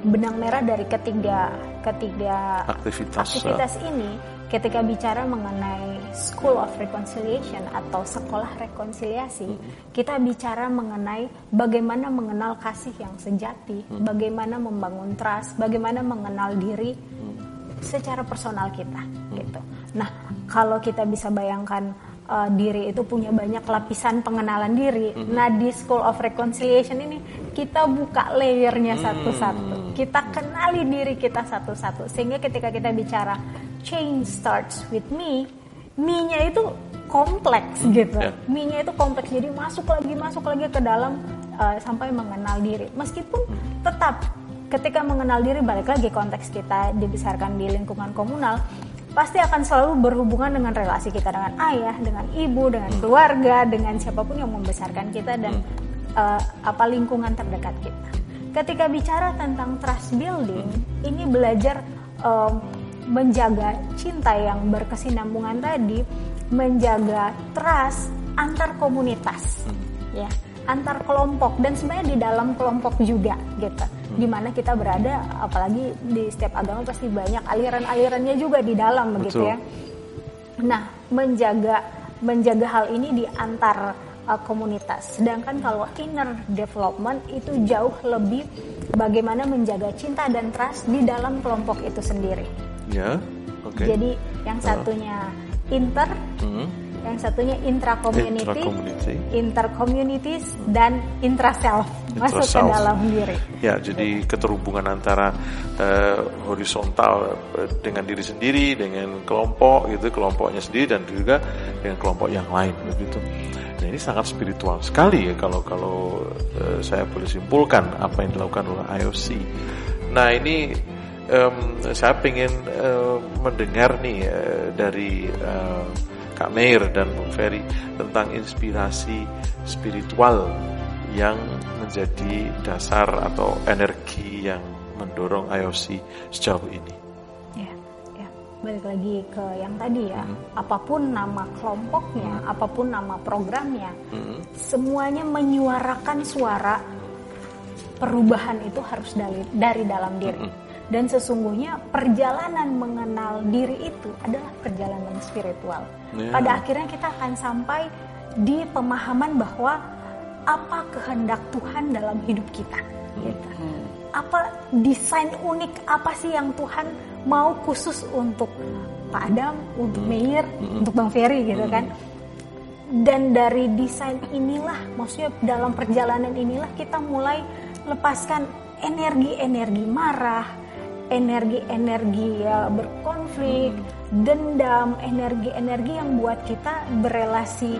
benang merah dari ketiga ketiga aktivitas, aktivitas ini ketika bicara mengenai School of Reconciliation atau sekolah rekonsiliasi, hmm. kita bicara mengenai bagaimana mengenal kasih yang sejati, hmm. bagaimana membangun trust, bagaimana mengenal diri hmm. secara personal kita, hmm. gitu. Nah, kalau kita bisa bayangkan uh, diri itu punya banyak lapisan pengenalan diri. Mm-hmm. Nah di School of Reconciliation ini kita buka layernya mm-hmm. satu-satu. Kita kenali diri kita satu-satu. Sehingga ketika kita bicara change starts with me, me-nya itu kompleks gitu. Yeah. Me-nya itu kompleks. Jadi masuk lagi masuk lagi ke dalam uh, sampai mengenal diri. Meskipun tetap ketika mengenal diri balik lagi konteks kita dibesarkan di lingkungan komunal pasti akan selalu berhubungan dengan relasi kita dengan ayah, dengan ibu, dengan keluarga, dengan siapa pun yang membesarkan kita dan uh, apa lingkungan terdekat kita. Ketika bicara tentang trust building, ini belajar um, menjaga cinta yang berkesinambungan tadi, menjaga trust antar komunitas, ya, antar kelompok dan sebenarnya di dalam kelompok juga, gitu di mana kita berada apalagi di setiap agama pasti banyak aliran-alirannya juga di dalam begitu ya. Nah, menjaga menjaga hal ini di antar uh, komunitas. Sedangkan kalau inner development itu jauh lebih bagaimana menjaga cinta dan trust di dalam kelompok itu sendiri. Ya. Oke. Okay. Jadi yang satunya uh. inter hmm yang satunya intra community, inter communities dan intra self masuk ke dalam diri. Ya, jadi keterhubungan antara uh, horizontal eh, dengan diri sendiri, dengan kelompok itu kelompoknya sendiri dan juga dengan kelompok yang lain begitu. Nah ini sangat spiritual sekali ya kalau kalau uh, saya boleh simpulkan apa yang dilakukan oleh IOC. Nah ini um, saya ingin uh, mendengar nih uh, dari uh, Kak Meir dan Bung Ferry tentang inspirasi spiritual yang menjadi dasar atau energi yang mendorong IOC sejauh ini. Ya, ya. balik lagi ke yang tadi ya, hmm. apa pun nama kelompoknya, hmm. apa pun nama programnya, hmm. semuanya menyuarakan suara perubahan itu harus dari dari dalam diri. Hmm dan sesungguhnya perjalanan mengenal diri itu adalah perjalanan spiritual. Yeah. Pada akhirnya kita akan sampai di pemahaman bahwa apa kehendak Tuhan dalam hidup kita. Gitu. Hmm. Apa desain unik apa sih yang Tuhan mau khusus untuk Pak Adam, untuk hmm. Meir, hmm. untuk Bang Ferry gitu hmm. kan. Dan dari desain inilah, maksudnya dalam perjalanan inilah kita mulai lepaskan energi-energi marah, energi-energi ya berkonflik, dendam, energi-energi yang buat kita berelasi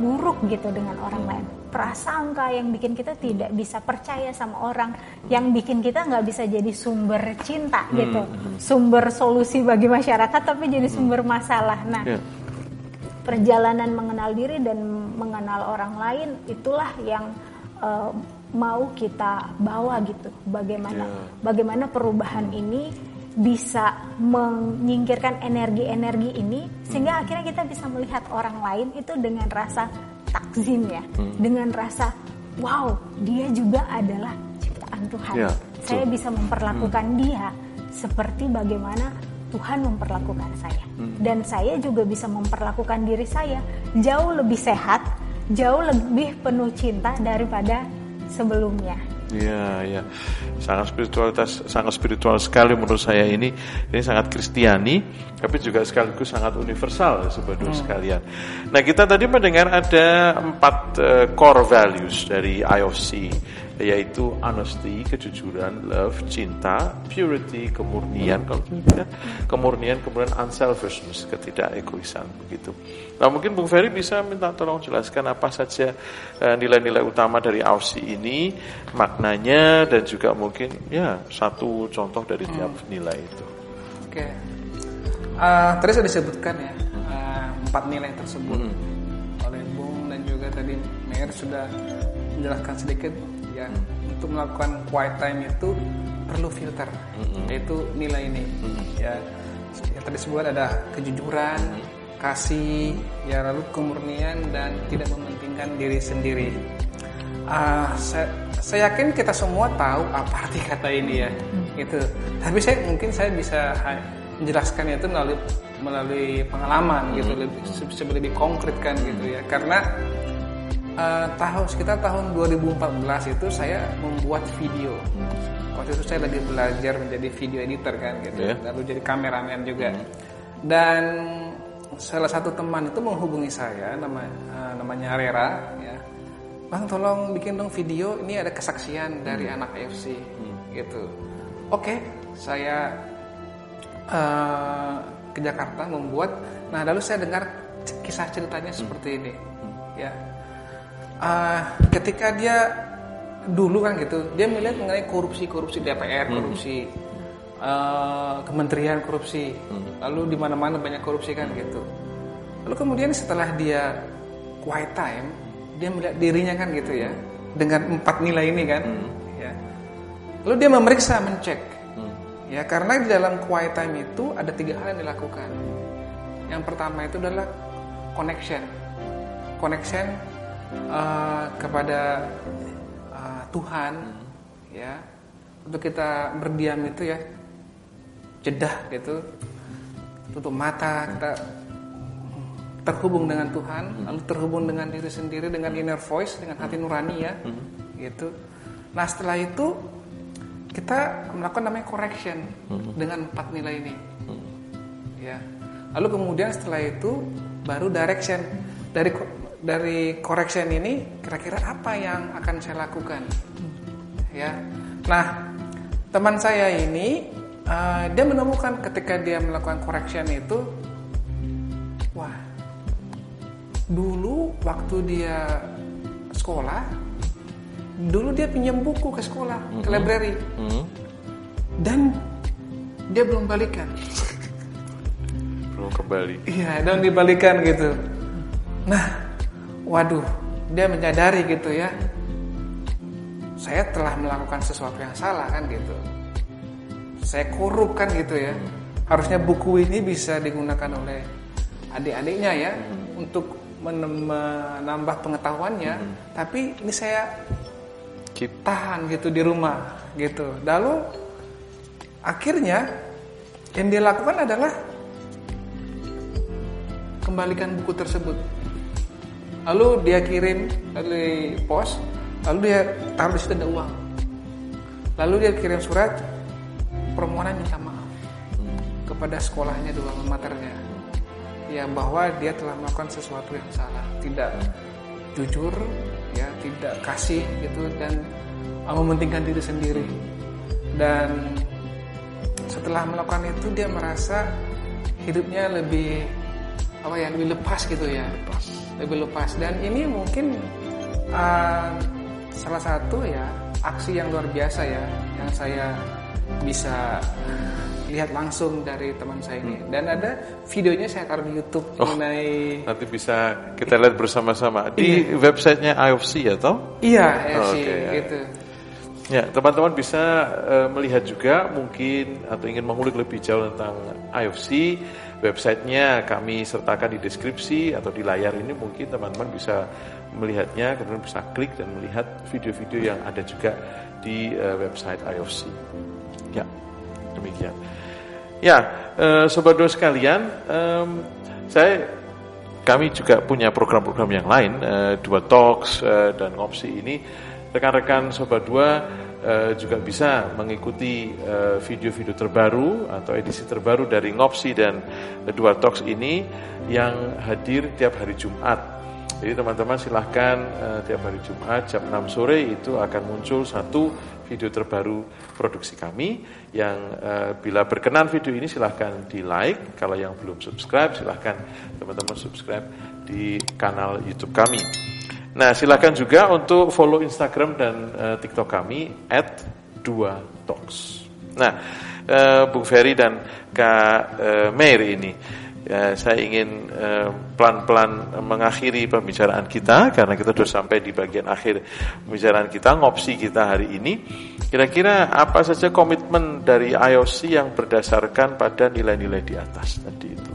buruk gitu dengan orang lain. Prasangka yang bikin kita tidak bisa percaya sama orang, yang bikin kita nggak bisa jadi sumber cinta gitu, hmm. sumber solusi bagi masyarakat, tapi jadi sumber masalah. Nah, yeah. perjalanan mengenal diri dan mengenal orang lain itulah yang uh, mau kita bawa gitu bagaimana yeah. bagaimana perubahan ini bisa menyingkirkan energi-energi ini sehingga akhirnya kita bisa melihat orang lain itu dengan rasa takzim ya hmm. dengan rasa wow dia juga adalah ciptaan Tuhan yeah, saya bisa memperlakukan hmm. dia seperti bagaimana Tuhan memperlakukan saya hmm. dan saya juga bisa memperlakukan diri saya jauh lebih sehat jauh lebih penuh cinta daripada sebelumnya. Iya, iya. Sangat spiritualitas sangat spiritual sekali menurut saya ini. Ini sangat kristiani, tapi juga sekaligus sangat universal sebenarnya hmm. sekalian. Nah, kita tadi mendengar ada empat uh, core values dari IOC. Yaitu honesty, kejujuran, love, cinta, purity, kemurnian, kalau tidak kemurnian, kemudian unselfishness, ketidakegoisan begitu. Nah mungkin Bung Ferry bisa minta tolong jelaskan apa saja eh, nilai-nilai utama dari AUSI ini, maknanya dan juga mungkin ya satu contoh dari tiap hmm. nilai itu. Oke, okay. uh, tadi sudah disebutkan ya uh, empat nilai tersebut hmm. oleh Bung dan juga tadi Mayor sudah menjelaskan sedikit ya untuk melakukan quiet time itu perlu filter mm-hmm. yaitu nilai ini mm-hmm. ya yang tadi sebut ada kejujuran mm-hmm. kasih ya lalu kemurnian dan tidak mementingkan diri sendiri uh, saya, saya yakin kita semua tahu apa arti kata ini ya mm-hmm. itu tapi saya mungkin saya bisa menjelaskan itu melalui melalui pengalaman gitu lebih lebih konkret kan gitu ya karena uh, tahun sekitar tahun 2014 itu saya membuat video. Waktu itu saya lagi belajar menjadi video editor kan gitu, yeah. lalu jadi kameramen juga. Hmm. Dan salah satu teman itu menghubungi saya nama uh, namanya Rera ya. Bang tolong bikin dong video ini ada kesaksian dari hmm. anak AFC hmm. gitu. Oke, okay, saya uh, ke Jakarta membuat. Nah lalu saya dengar kisah ceritanya hmm. seperti ini. Hmm. Ya, uh, ketika dia dulu kan gitu dia melihat mengenai korupsi korupsi DPR hmm. korupsi uh, kementerian korupsi hmm. lalu di mana mana banyak korupsi kan gitu lalu kemudian setelah dia quiet time dia melihat dirinya kan gitu ya dengan empat nilai ini kan hmm. ya lalu dia memeriksa mencek hmm. ya karena di dalam quiet time itu ada tiga hal yang dilakukan yang pertama itu adalah connection connection uh, kepada uh, Tuhan hmm. ya untuk kita berdiam itu ya jedah gitu tutup mata kita terhubung dengan Tuhan hmm. lalu terhubung dengan diri sendiri dengan inner voice dengan hati nurani ya hmm. gitu nah setelah itu kita melakukan namanya correction hmm. dengan empat nilai ini hmm. ya lalu kemudian setelah itu baru direction dari dari correction ini kira-kira apa yang akan saya lakukan ya nah teman saya ini uh, dia menemukan ketika dia melakukan correction itu wah dulu waktu dia sekolah dulu dia pinjam buku ke sekolah mm -hmm. ke mm-hmm. library mm -hmm. dan dia belum balikan belum kembali iya dan dibalikan gitu nah waduh dia menyadari gitu ya saya telah melakukan sesuatu yang salah kan gitu saya korup kan gitu ya harusnya buku ini bisa digunakan oleh adik-adiknya ya hmm. untuk menambah pengetahuannya hmm. tapi ini saya Keep. tahan gitu di rumah gitu lalu akhirnya yang dia lakukan adalah kembalikan buku tersebut lalu dia kirim dari pos lalu dia taruh di situ ada uang. Lalu dia kirim surat permohonan minta maaf kepada sekolahnya dua maternya. Ya bahwa dia telah melakukan sesuatu yang salah. Tidak jujur ya tidak kasih gitu dan mementingkan diri sendiri. Dan setelah melakukan itu dia merasa hidupnya lebih apa ya lebih lepas gitu ya. Lepas lebih lepas dan ini mungkin uh, salah satu ya aksi yang luar biasa ya yang saya bisa lihat langsung dari teman saya ini hmm. dan ada videonya saya taruh di YouTube oh, mengenai nanti bisa kita lihat bersama-sama di iya. websitenya IFC ya toh iya IFC oh, okay, ya. gitu ya teman-teman bisa uh, melihat juga mungkin atau ingin mengulik lebih jauh tentang IFC websitenya kami sertakan di deskripsi atau di layar ini mungkin teman-teman bisa melihatnya kemudian bisa klik dan melihat video-video yang ada juga di uh, website IOC. Ya, demikian. Ya, uh, sobat dua sekalian, saya kami juga punya program-program yang lain, uh, dua talks dan ngopsi ini. Rekan-rekan sobat dua uh, juga bisa mengikuti eh, video-video terbaru atau edisi terbaru dari Ngopsi dan Dua Talks ini yang hadir tiap hari Jumat. Jadi teman-teman silahkan uh, tiap hari Jumat jam 6 sore itu akan muncul satu video terbaru produksi kami yang bila berkenan video ini silahkan di like kalau yang belum subscribe silahkan teman-teman subscribe di kanal YouTube kami nah silahkan juga untuk follow Instagram dan uh, TikTok kami at dua talks nah uh, Bung Ferry dan Kak uh, Meir ini ya, saya ingin pelan-pelan uh, mengakhiri pembicaraan kita karena kita sudah sampai di bagian akhir pembicaraan kita ngopsi kita hari ini. Kira-kira apa saja komitmen dari IOC yang berdasarkan pada nilai-nilai di atas tadi itu?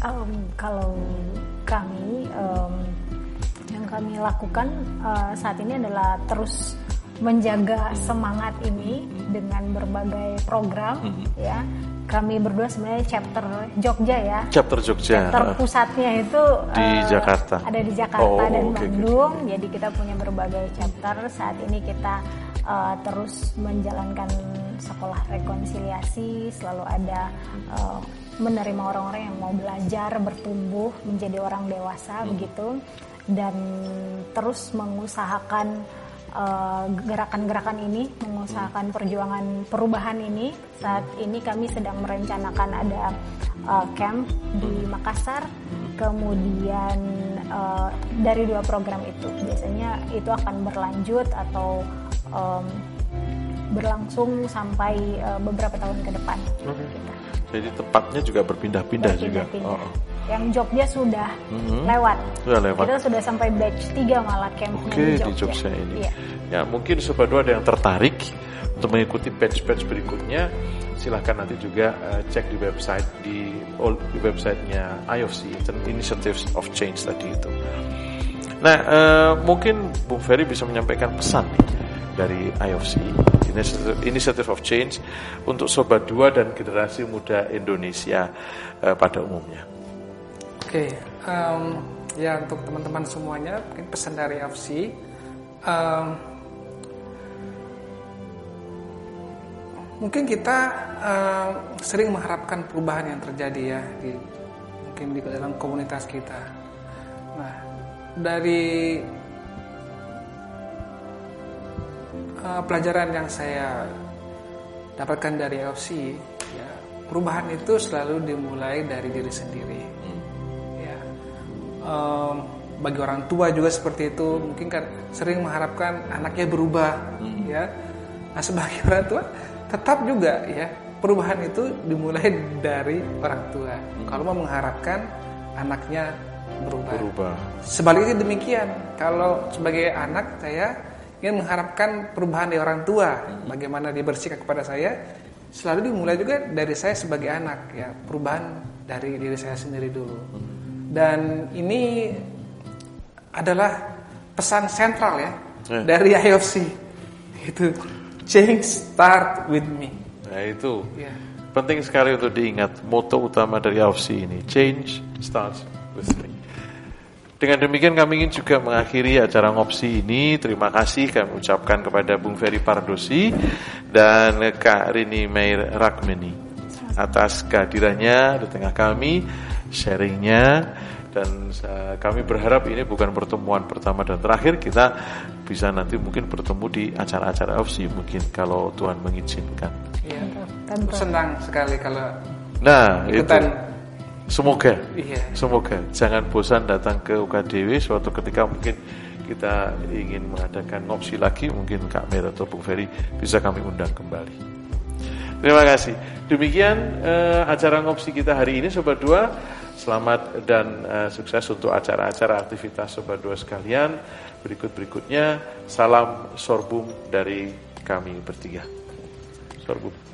Um, kalau kami um, yang kami lakukan uh, saat ini adalah terus menjaga semangat ini dengan berbagai program hmm. ya. Kami berdua sebenarnya chapter Jogja ya. Chapter Jogja. Chapter pusatnya itu di uh, Jakarta. ada di Jakarta oh, dan okay, Bandung. Okay. jadi kita punya berbagai chapter. Saat ini kita uh, terus menjalankan sekolah rekonsiliasi. Selalu ada uh, menerima orang-orang yang mau belajar bertumbuh menjadi orang dewasa hmm. begitu dan terus mengusahakan Eh, gerakan-gerakan uh, ini, mengusahakan perjuangan perubahan ini. Saat ini kami sedang merencanakan ada uh, camp di Makassar, kemudian uh, dari dua program itu biasanya itu akan berlanjut atau um, berlangsung sampai uh, beberapa tahun ke depan. Okay. Gitu. Jadi tempatnya juga berpindah-pindah juga. Oh. Yang Jogja sudah mm-hmm. lewat. Sudah lewat. Kita sudah sampai batch 3 malah campnya Oke, di Jogja. Di Jogja ini. Iya. Ya, mungkin sobat dua ada yang tertarik untuk mengikuti batch-batch berikutnya, silahkan nanti juga uh, cek di website di, oh, di websitenya IOC Initiatives of Change tadi itu. Nah, uh, mungkin Bung Ferry bisa menyampaikan pesan dari IOC Initiative of Change untuk Sobat Dua dan generasi muda Indonesia uh, pada umumnya. Oke, okay, um, ya untuk teman-teman semuanya, mungkin pesan dari IOC. Um, mungkin kita uh, sering mengharapkan perubahan yang terjadi ya di mungkin di dalam komunitas kita. Nah, dari uh, pelajaran yang saya dapatkan dari LC ya perubahan itu selalu dimulai dari diri sendiri hmm. ya um, bagi orang tua juga seperti itu mungkin kan sering mengharapkan anaknya berubah hmm. ya nah sebagai <laughs> orang tua tetap juga ya perubahan itu dimulai dari orang tua hmm. kalau mau mengharapkan anaknya berubah. berubah sebaliknya demikian kalau sebagai anak saya ingin mengharapkan perubahan dari orang tua, bagaimana dia bersikap kepada saya, selalu dimulai juga dari saya sebagai anak, ya perubahan dari diri saya sendiri dulu. Dan ini adalah pesan sentral ya, ya. dari IOC itu change start with me. Nah itu ya. penting sekali untuk diingat moto utama dari IOC ini change starts with me. Dengan demikian kami ingin juga mengakhiri acara ngopsi ini. Terima kasih kami ucapkan kepada Bung Ferry Pardosi dan Kak Rini Meir Rakmeni atas kehadirannya di tengah kami, sharingnya dan kami berharap ini bukan pertemuan pertama dan terakhir kita bisa nanti mungkin bertemu di acara-acara opsi mungkin kalau Tuhan mengizinkan. Iya, senang sekali kalau nah ikutan itu Semoga, iya. semoga jangan bosan datang ke UKDW suatu ketika mungkin kita ingin mengadakan ngopsi lagi, mungkin Kak Mer atau Bung Ferry bisa kami undang kembali. Terima kasih. Demikian uh, acara ngopsi kita hari ini Sobat Dua. Selamat dan uh, sukses untuk acara-acara aktivitas Sobat Dua sekalian. Berikut-berikutnya salam sorbum dari kami bertiga. Sorbum.